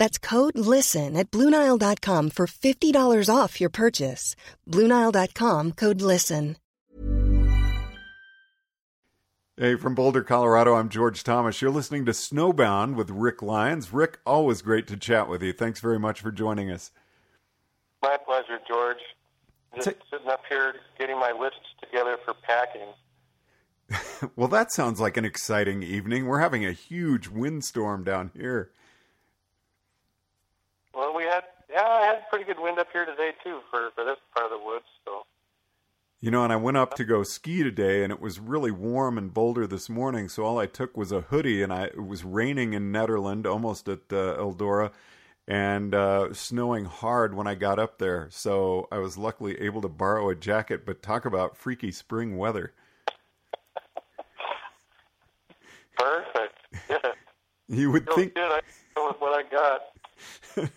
That's code LISTEN at Bluenile.com for $50 off your purchase. Bluenile.com code LISTEN. Hey, from Boulder, Colorado, I'm George Thomas. You're listening to Snowbound with Rick Lyons. Rick, always great to chat with you. Thanks very much for joining us. My pleasure, George. Just sitting up here getting my lists together for packing. well, that sounds like an exciting evening. We're having a huge windstorm down here. Well, we had yeah, I had pretty good wind up here today too for for this part of the woods. So. You know, and I went up to go ski today, and it was really warm in Boulder this morning. So all I took was a hoodie, and I it was raining in Nederland, almost at uh, Eldora, and uh, snowing hard when I got up there. So I was luckily able to borrow a jacket. But talk about freaky spring weather. Perfect. Yeah. You would think. Good. I know what I got.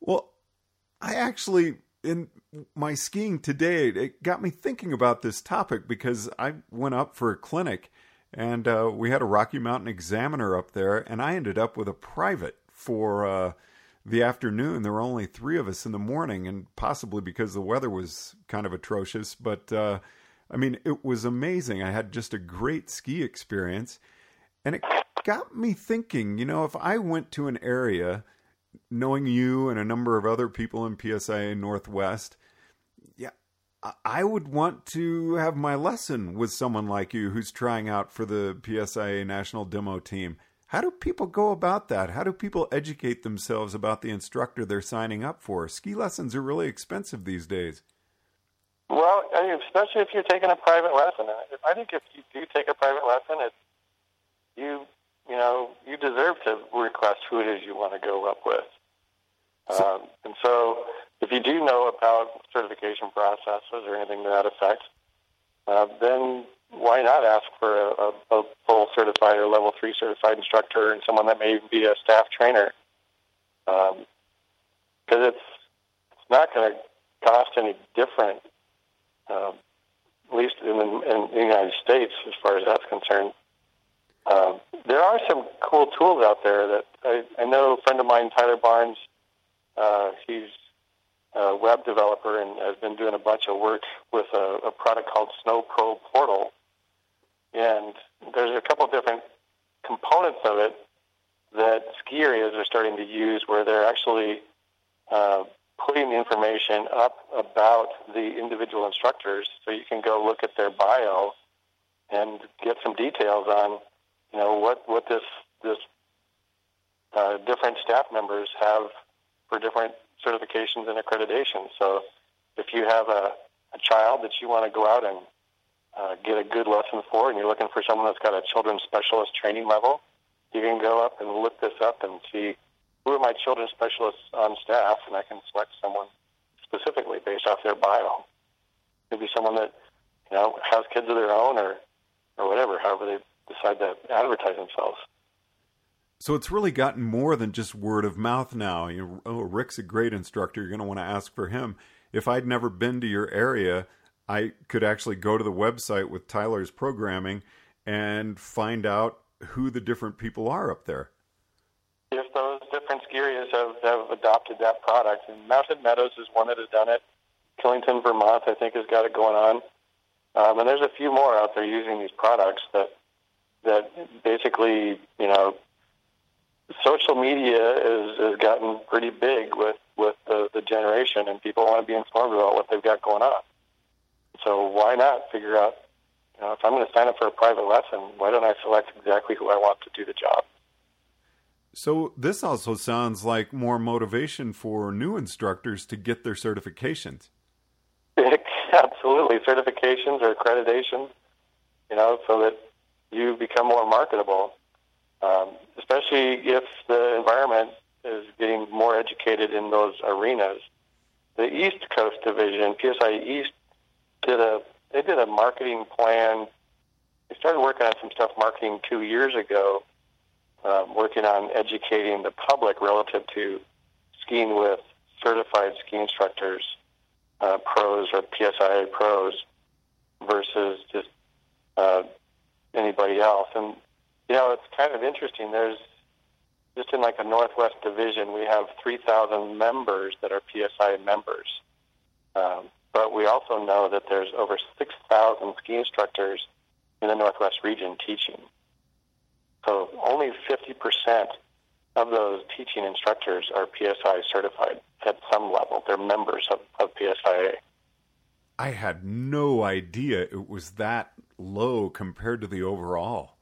well, I actually, in my skiing today, it got me thinking about this topic because I went up for a clinic and uh, we had a Rocky Mountain examiner up there, and I ended up with a private for uh, the afternoon. There were only three of us in the morning, and possibly because the weather was kind of atrocious, but uh, I mean, it was amazing. I had just a great ski experience, and it got me thinking, you know, if I went to an area knowing you and a number of other people in PSIA Northwest, yeah, I would want to have my lesson with someone like you who's trying out for the PSIA national demo team. How do people go about that? How do people educate themselves about the instructor they're signing up for? Ski lessons are really expensive these days. Well, especially if you're taking a private lesson. I think if you do take a private lesson, it you you know, you deserve to request who it is you want to go up with. Um, and so, if you do know about certification processes or anything to that effect, uh, then why not ask for a, a, a, full certified or level three certified instructor and someone that may even be a staff trainer? Because um, it's it's not going to cost any different, uh, at least in, in the United States, as far as that's concerned. Um, there are some cool tools out there that I, I know. A friend of mine, Tyler Barnes, uh, he's a web developer and has been doing a bunch of work with a, a product called Snow Pro Portal. And there's a couple different components of it that ski areas are starting to use, where they're actually uh, putting information up about the individual instructors, so you can go look at their bio and get some details on you know what what this this uh, different staff members have for different certifications and accreditations. So if you have a, a child that you want to go out and uh, get a good lesson for, and you're looking for someone that's got a children's specialist training level, you can go up and look this up and see who are my children's specialists on staff, and I can select someone specifically based off their bio. Maybe someone that you know has kids of their own, or or whatever, however they decide to advertise themselves. So it's really gotten more than just word of mouth now. You know, oh, Rick's a great instructor. You're going to want to ask for him. If I'd never been to your area, I could actually go to the website with Tyler's programming and find out who the different people are up there. If those different ski areas have, have adopted that product, and Mountain Meadows is one that has done it. Killington, Vermont, I think, has got it going on. Um, and there's a few more out there using these products that that basically, you know, social media is, has gotten pretty big with with the, the generation, and people want to be informed about what they've got going on. So why not figure out, you know, if I'm going to sign up for a private lesson, why don't I select exactly who I want to do the job? So this also sounds like more motivation for new instructors to get their certifications. Absolutely, certifications or accreditations, you know, so that you become more marketable, um, especially if the environment is getting more educated in those arenas. The East Coast Division, PSI East, did a they did a marketing plan. They started working on some stuff marketing two years ago, um, working on educating the public relative to skiing with certified ski instructors, uh, pros or PSIA pros, versus just uh, anybody else. And you know, it's kind of interesting. There's just in like a Northwest division, we have 3,000 members that are PSI members. Um, but we also know that there's over 6,000 ski instructors in the Northwest region teaching. So only 50% of those teaching instructors are PSI certified at some level. They're members of, of PSIA. I had no idea it was that low compared to the overall.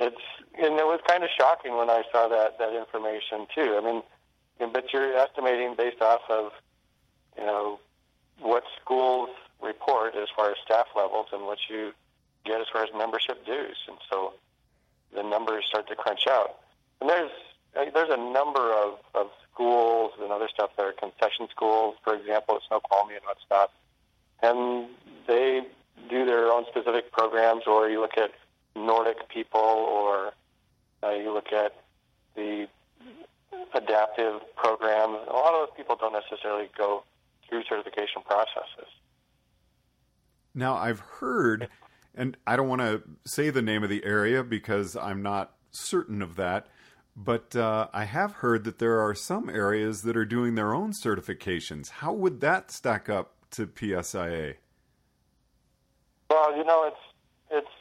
It's and it was kind of shocking when I saw that that information too. I mean, but you're estimating based off of you know what schools report as far as staff levels and what you get as far as membership dues, and so the numbers start to crunch out. And there's there's a number of, of schools and other stuff that are concession schools, for example, at Snoqualmie and whatnot, and own specific programs. Or you look at Nordic people, or uh, you look at the adaptive programs. A lot of those people don't necessarily go through certification processes. Now, I've heard, and I don't want to say the name of the area because I'm not certain of that, but uh, I have heard that there are some areas that are doing their own certifications. How would that stack up to PSIA? You know, it's it's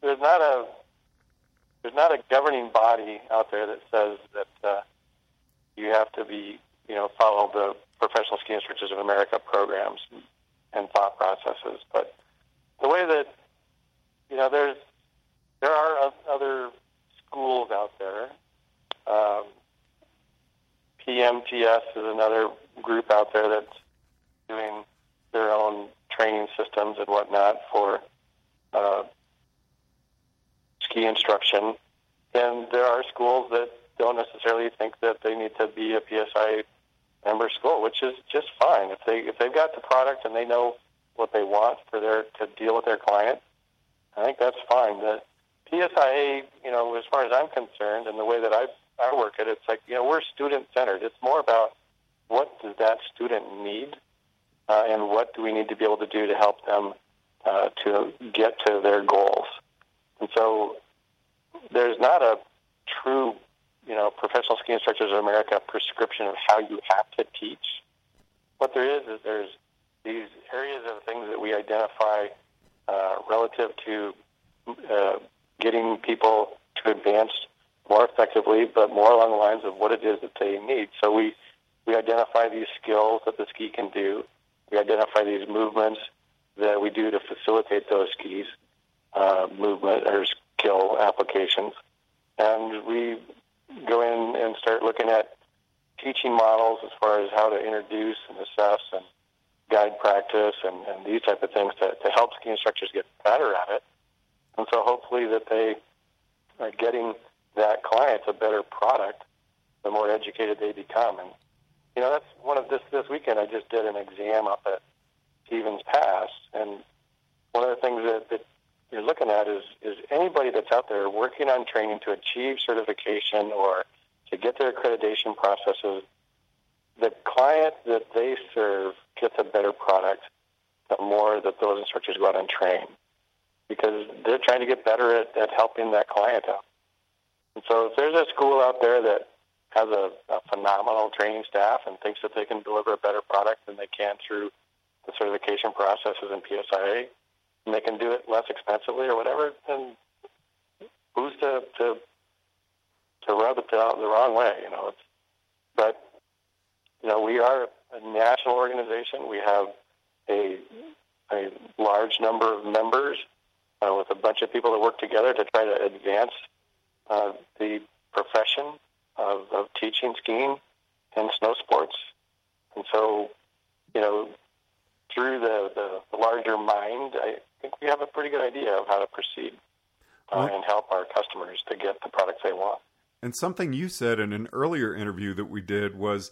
there's not a there's not a governing body out there that says that uh, you have to be you know follow the Professional Ski Instructors of America programs and thought processes. But the way that you know, there's there are other schools out there. Um, PMTS is another group out there that's doing their own training systems and whatnot for uh, ski instruction. And there are schools that don't necessarily think that they need to be a PSI member school, which is just fine. If they if they've got the product and they know what they want for their to deal with their client, I think that's fine. The PSIA, you know, as far as I'm concerned, and the way that I I work it, it's like you know we're student centered. It's more about what does that student need, uh, and what do we need to be able to do to help them uh, to get to their goals. And so there's not a true you know, Professional Ski Instructors of America prescription of how you have to teach. What there is is there's these areas of things that we identify uh, relative to uh, getting people to advance more effectively, but more along the lines of what it is that they need. So we we identify these skills that the ski can do. We identify these movements that we do to facilitate those skis uh, movement or skill applications, and we go in and start looking at teaching models as far as how to introduce and assess and guide practice and, and these type of things to, to help ski instructors get better at it. And so hopefully that they are getting that client a better product the more educated they become. And you know, that's one of this this weekend I just did an exam up at Stevens Pass and one of the things that, that you're looking at is is anybody that's out there working on training to achieve certification or to get their accreditation processes, the client that they serve gets a better product the more that those instructors go out and train because they're trying to get better at, at helping that client out. And so if there's a school out there that has a, a phenomenal training staff and thinks that they can deliver a better product than they can through the certification processes in PSIA, and they can do it less expensively or whatever, then who's to to to rub it the, the wrong way? You know, it's, but you know we are a national organization. We have a a large number of members uh, with a bunch of people that work together to try to advance uh, the profession of, of teaching skiing and snow sports. And so, you know, through the, the, the larger mind, I think we have a pretty good idea of how to proceed uh, well, and help our customers to get the products they want. And something you said in an earlier interview that we did was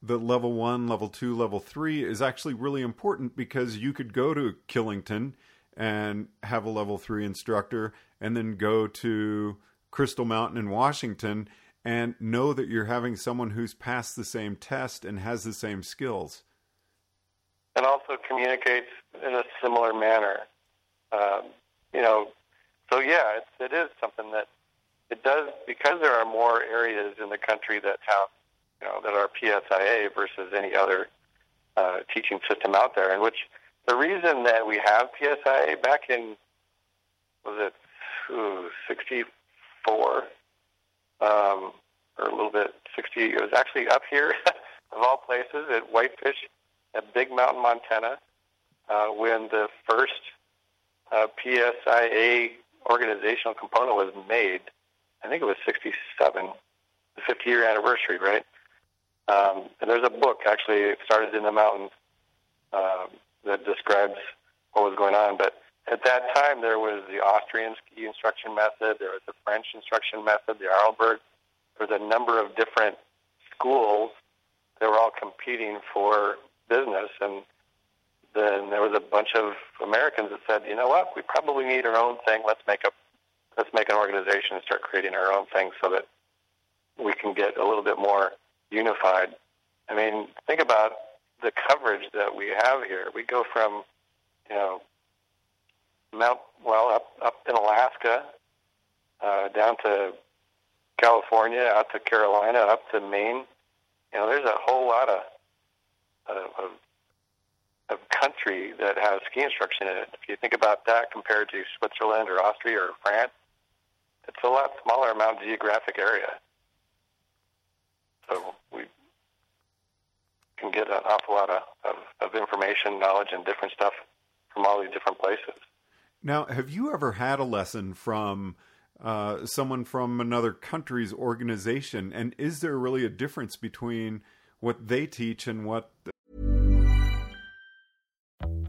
the level one, level two, level three is actually really important because you could go to Killington and have a level three instructor and then go to Crystal Mountain in Washington and know that you're having someone who's passed the same test and has the same skills. And also communicates in a similar manner. Um, you know, so yeah, it's, it is something that it does because there are more areas in the country that have, you know, that are PSIA versus any other uh, teaching system out there. And which the reason that we have PSIA back in was it ooh, 64 um, or a little bit 60. It was actually up here of all places at Whitefish at Big Mountain, Montana, uh, when the first uh, PSIA organizational component was made. I think it was 67, the 50 year anniversary, right? Um, and there's a book actually, it started in the mountains, uh, that describes what was going on. But at that time, there was the Austrian ski instruction method, there was the French instruction method, the Arlberg. There was a number of different schools that were all competing for business, and then there was a bunch of Americans that said, you know what, we probably need our own thing. Let's make a let's make an organization and start creating our own thing so that we can get a little bit more unified. I mean, think about the coverage that we have here. We go from, you know, Mount well up up in Alaska, uh, down to California, out to Carolina, up to Maine. You know, there's a whole lot of of, of country that has ski instruction in it. If you think about that compared to Switzerland or Austria or France, it's a lot smaller amount of geographic area. So we can get an awful lot of, of, of information, knowledge, and different stuff from all these different places. Now, have you ever had a lesson from uh, someone from another country's organization? And is there really a difference between what they teach and what.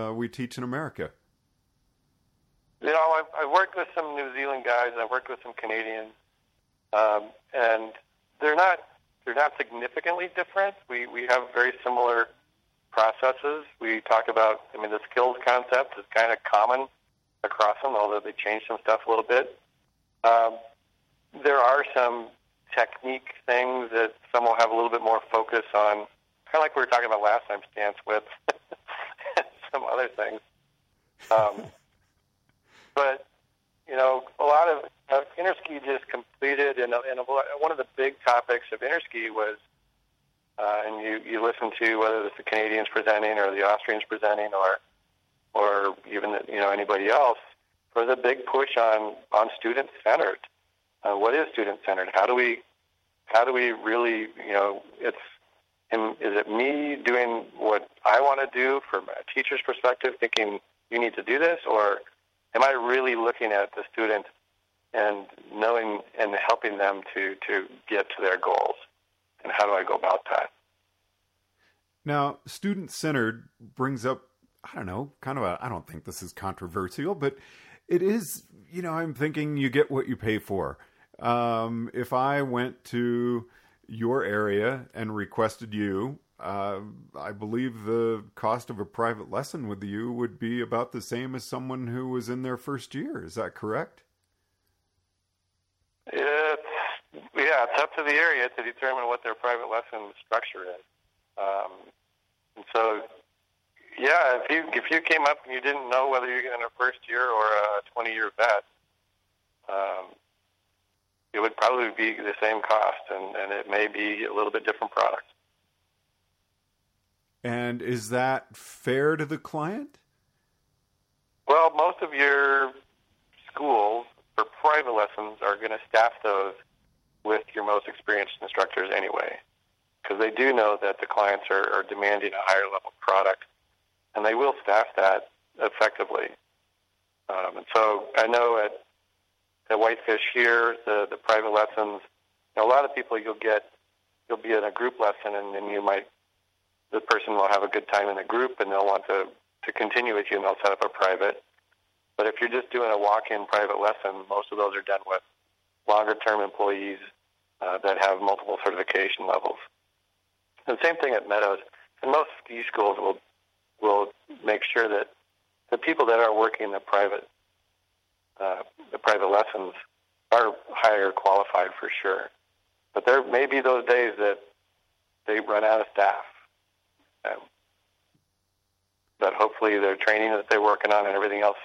Uh, we teach in America. You know, I've, I've worked with some New Zealand guys. And I've worked with some Canadians, um, and they're not they're not significantly different. We we have very similar processes. We talk about. I mean, the skills concept is kind of common across them, although they change some stuff a little bit. Um, there are some technique things that some will have a little bit more focus on, kind of like we were talking about last time, stance width, some other things. Um, but you know, a lot of uh, Interski just completed, and, and one of the big topics of Interski was, uh, and you you listen to whether it's the Canadians presenting or the Austrians presenting or or even you know anybody else, was a big push on on student centered. Uh, what is student centered? How do we how do we really you know it's is it me doing what I want to do from a teacher's perspective, thinking you need to do this, or am I really looking at the student and knowing and helping them to, to get to their goals? And how do I go about that? Now, student centered brings up, I don't know, kind of a, I don't think this is controversial, but it is, you know, I'm thinking you get what you pay for. Um, if I went to your area and requested you, uh, I believe the cost of a private lesson with you would be about the same as someone who was in their first year. Is that correct? It's, yeah, it's up to the area to determine what their private lesson structure is. Um, and so, yeah, if you if you came up and you didn't know whether you're in a first year or a 20 year vet, um, it would probably be the same cost, and, and it may be a little bit different product. And is that fair to the client? Well, most of your schools for private lessons are going to staff those with your most experienced instructors anyway, because they do know that the clients are, are demanding a higher level product, and they will staff that effectively. Um, and so I know at at Whitefish here, the the private lessons, know, a lot of people you'll get, you'll be in a group lesson, and then you might the person will have a good time in the group, and they'll want to to continue with you, and they'll set up a private. But if you're just doing a walk-in private lesson, most of those are done with longer-term employees uh, that have multiple certification levels. And same thing at Meadows. And most ski schools will will make sure that the people that are working the private uh, the private lessons are higher qualified for sure. But there may be those days that they run out of staff. Um, but hopefully, their training that they're working on and everything else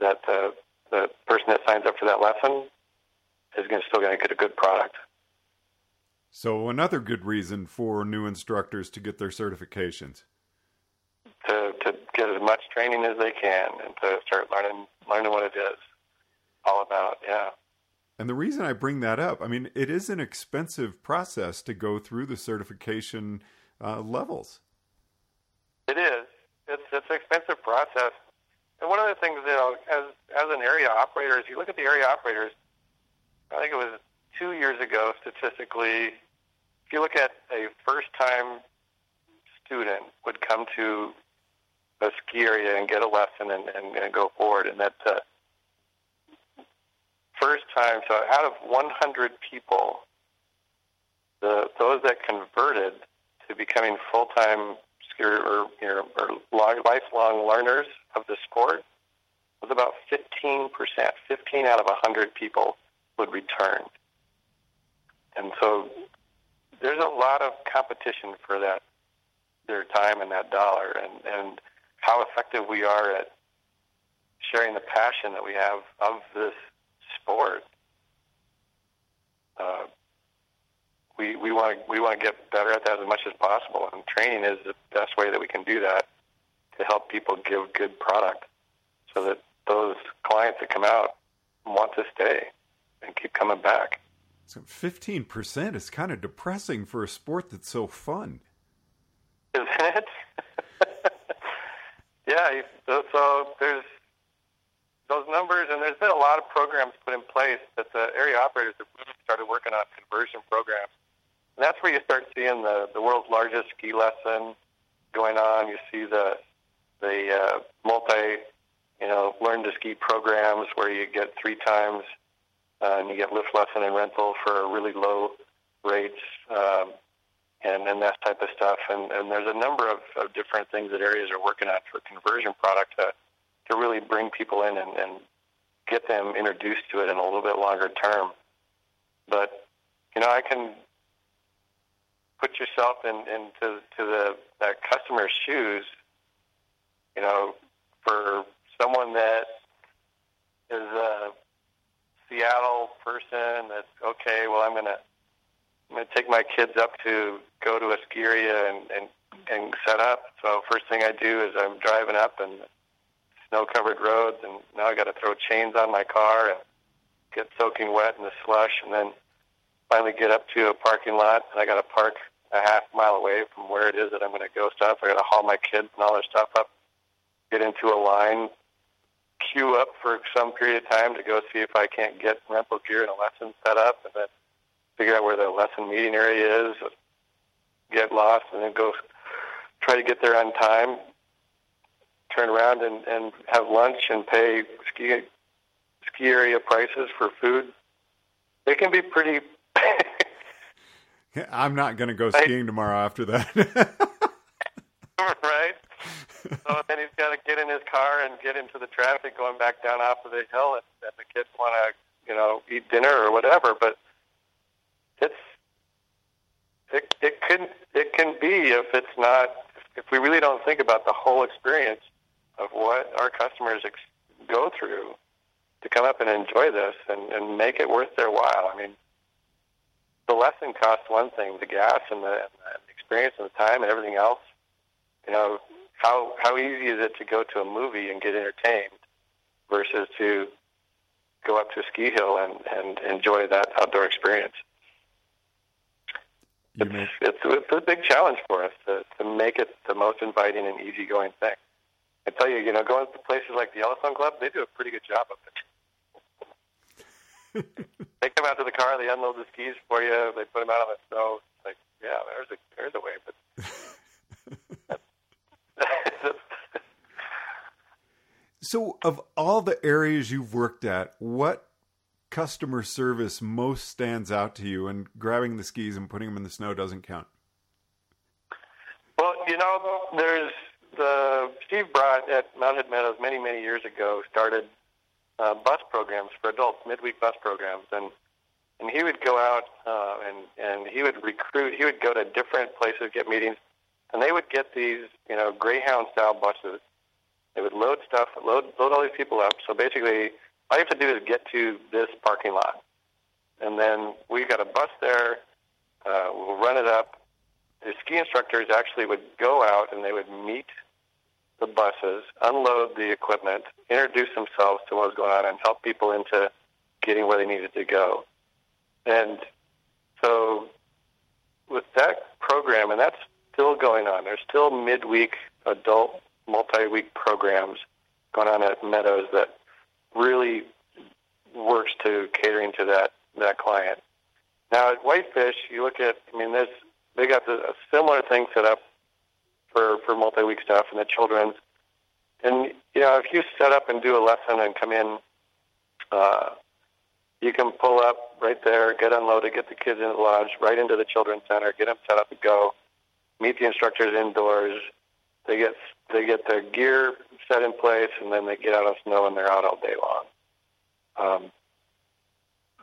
that uh, the person that signs up for that lesson is going to still going to get a good product. So another good reason for new instructors to get their certifications. To to get as much training as they can and to start learning learning what it is all about. Yeah. And the reason I bring that up, I mean, it is an expensive process to go through the certification uh, levels. It is. It's it's an expensive process. And one of the things, you know, as as an area operator, if you look at the area operators, I think it was two years ago, statistically, if you look at a first time student would come to a ski area and get a lesson and, and, and go forward, and that uh, first time, so out of 100 people, the those that converted to becoming full time or, you know, or lifelong learners of the sport was about 15%. 15 out of 100 people would return. And so there's a lot of competition for that their time and that dollar and, and how effective we are at sharing the passion that we have of this sport. Uh, we we want to we want to get better at that as much as possible, and training is the best way that we can do that to help people give good product, so that those clients that come out want to stay and keep coming back. So fifteen percent is kind of depressing for a sport that's so fun, isn't it? yeah. So there's those numbers, and there's been a lot of programs put in place that the area operators have really started working on conversion programs and that's where you start seeing the the world's largest ski lesson going on. You see the the uh, multi, you know, learn to ski programs where you get three times uh, and you get lift lesson and rental for really low rates. Um, and, and that type of stuff. And, and there's a number of, of different things that areas are working on for conversion product to, to really bring people in and, and get them introduced to it in a little bit longer term. But, you know, I can put yourself in into to the that customer's shoes. You know, for someone that is a Seattle person that's okay. Well, I'm gonna I'm gonna take my kids up to go to a ski area and and and set up. So first thing I do is I'm driving up and snow-covered roads, and now I got to throw chains on my car and get soaking wet in the slush, and then finally get up to a parking lot, and I got to park a half mile away from where it is that I'm going to go stuff. I got to haul my kids and all their stuff up, get into a line, queue up for some period of time to go see if I can't get rental gear and a lesson set up, and then figure out where the lesson meeting area is, get lost, and then go try to get there on time, turn around and, and have lunch and pay ski ski area prices for food. They can be pretty. I'm not going to go skiing tomorrow after that. right. So then he's got to get in his car and get into the traffic going back down off of the hill, and, and the kids want to, you know, eat dinner or whatever. But it's it it can it can be if it's not if we really don't think about the whole experience of what our customers ex- go through to come up and enjoy this and, and make it worth their while. I mean, the lesson costs one thing, the gas and the, and the experience and the time and everything else. You know, how how easy is it to go to a movie and get entertained versus to go up to a ski hill and, and enjoy that outdoor experience? It's, it's, it's a big challenge for us to, to make it the most inviting and easygoing thing. I tell you, you know, going to places like the Yellowstone Club, they do a pretty good job of it. they come out to the car, they unload the skis for you, they put them out on the snow. It's like, yeah, there's a there's a way, but. so, of all the areas you've worked at, what customer service most stands out to you? And grabbing the skis and putting them in the snow doesn't count. Well, you know, there's the Steve Brott at Mountain Meadows many many years ago started uh, bus programs for adults, midweek bus programs, and and he would go out uh, and and he would recruit. He would go to different places, get meetings, and they would get these you know Greyhound style buses. They would load stuff, load load all these people up. So basically, all you have to do is get to this parking lot, and then we got a bus there. Uh, we'll run it up. The ski instructors actually would go out and they would meet the buses, unload the equipment, introduce themselves to what was going on, and help people into getting where they needed to go. And so, with that program, and that's still going on, there's still midweek adult multi week programs going on at Meadows that really works to catering to that, that client. Now, at Whitefish, you look at, I mean, there's, they got a similar thing set up for for multi week stuff and the children's. And you know, if you set up and do a lesson and come in, uh, you can pull up right there, get unloaded, get the kids in the lodge, right into the children's center, get them set up to go, meet the instructors indoors. They get they get their gear set in place, and then they get out of snow and they're out all day long. Um,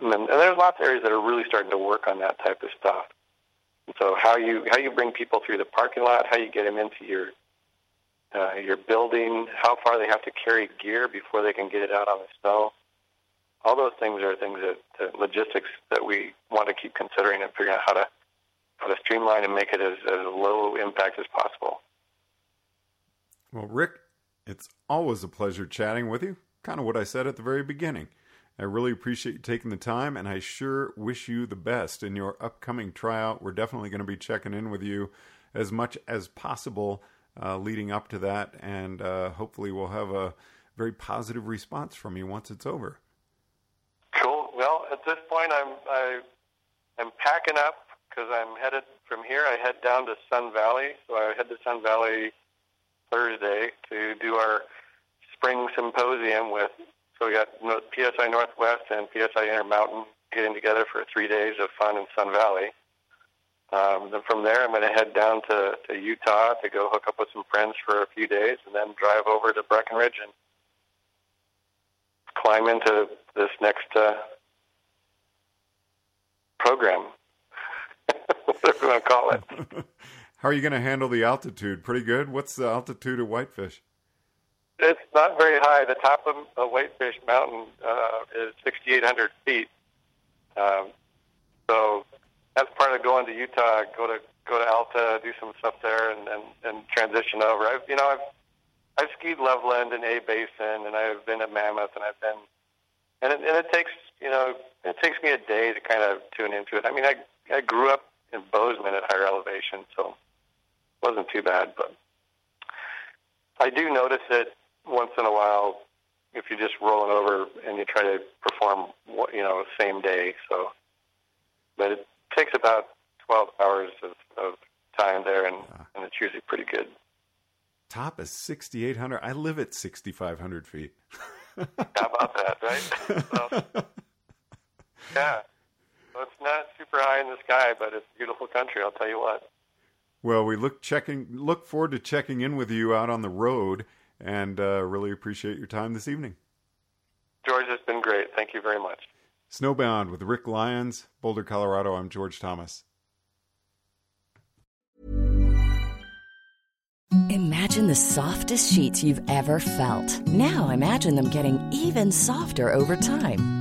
and, then, and there's lots of areas that are really starting to work on that type of stuff. So how you how you bring people through the parking lot, how you get them into your uh, your building, how far they have to carry gear before they can get it out on the snow. All those things are things that, that logistics that we want to keep considering and figuring out how to how to streamline and make it as, as low impact as possible. Well, Rick, it's always a pleasure chatting with you. Kind of what I said at the very beginning. I really appreciate you taking the time, and I sure wish you the best in your upcoming tryout. We're definitely going to be checking in with you as much as possible uh, leading up to that, and uh, hopefully we'll have a very positive response from you once it's over. Cool. Well, at this point, I'm I, I'm packing up because I'm headed from here. I head down to Sun Valley, so I head to Sun Valley Thursday to do our spring symposium with so we got PSI Northwest and PSI Intermountain getting together for three days of fun in Sun Valley. Um, then from there, I'm going to head down to, to Utah to go hook up with some friends for a few days, and then drive over to Breckenridge and climb into this next uh, program, whatever you want to call it. How are you going to handle the altitude? Pretty good. What's the altitude of Whitefish? It's not very high. The top of uh, Whitefish Mountain uh, is 6,800 feet. Um, so that's part of going to Utah. Go to go to Alta, do some stuff there, and and, and transition over. I've you know I've I've skied Loveland and A Basin, and I've been at Mammoth, and I've been and it, and it takes you know it takes me a day to kind of tune into it. I mean I I grew up in Bozeman at higher elevation, so it wasn't too bad, but I do notice it once in a while if you're just rolling over and you try to perform, you know, same day. So, but it takes about 12 hours of, of time there, and ah. and it's usually pretty good. Top is 6,800. I live at 6,500 feet. How about that, right? so, yeah. Well, it's not super high in the sky, but it's beautiful country. I'll tell you what. Well, we look checking look forward to checking in with you out on the road, and uh, really appreciate your time this evening. George, it's been great. Thank you very much. Snowbound with Rick Lyons, Boulder, Colorado. I'm George Thomas. Imagine the softest sheets you've ever felt. Now imagine them getting even softer over time.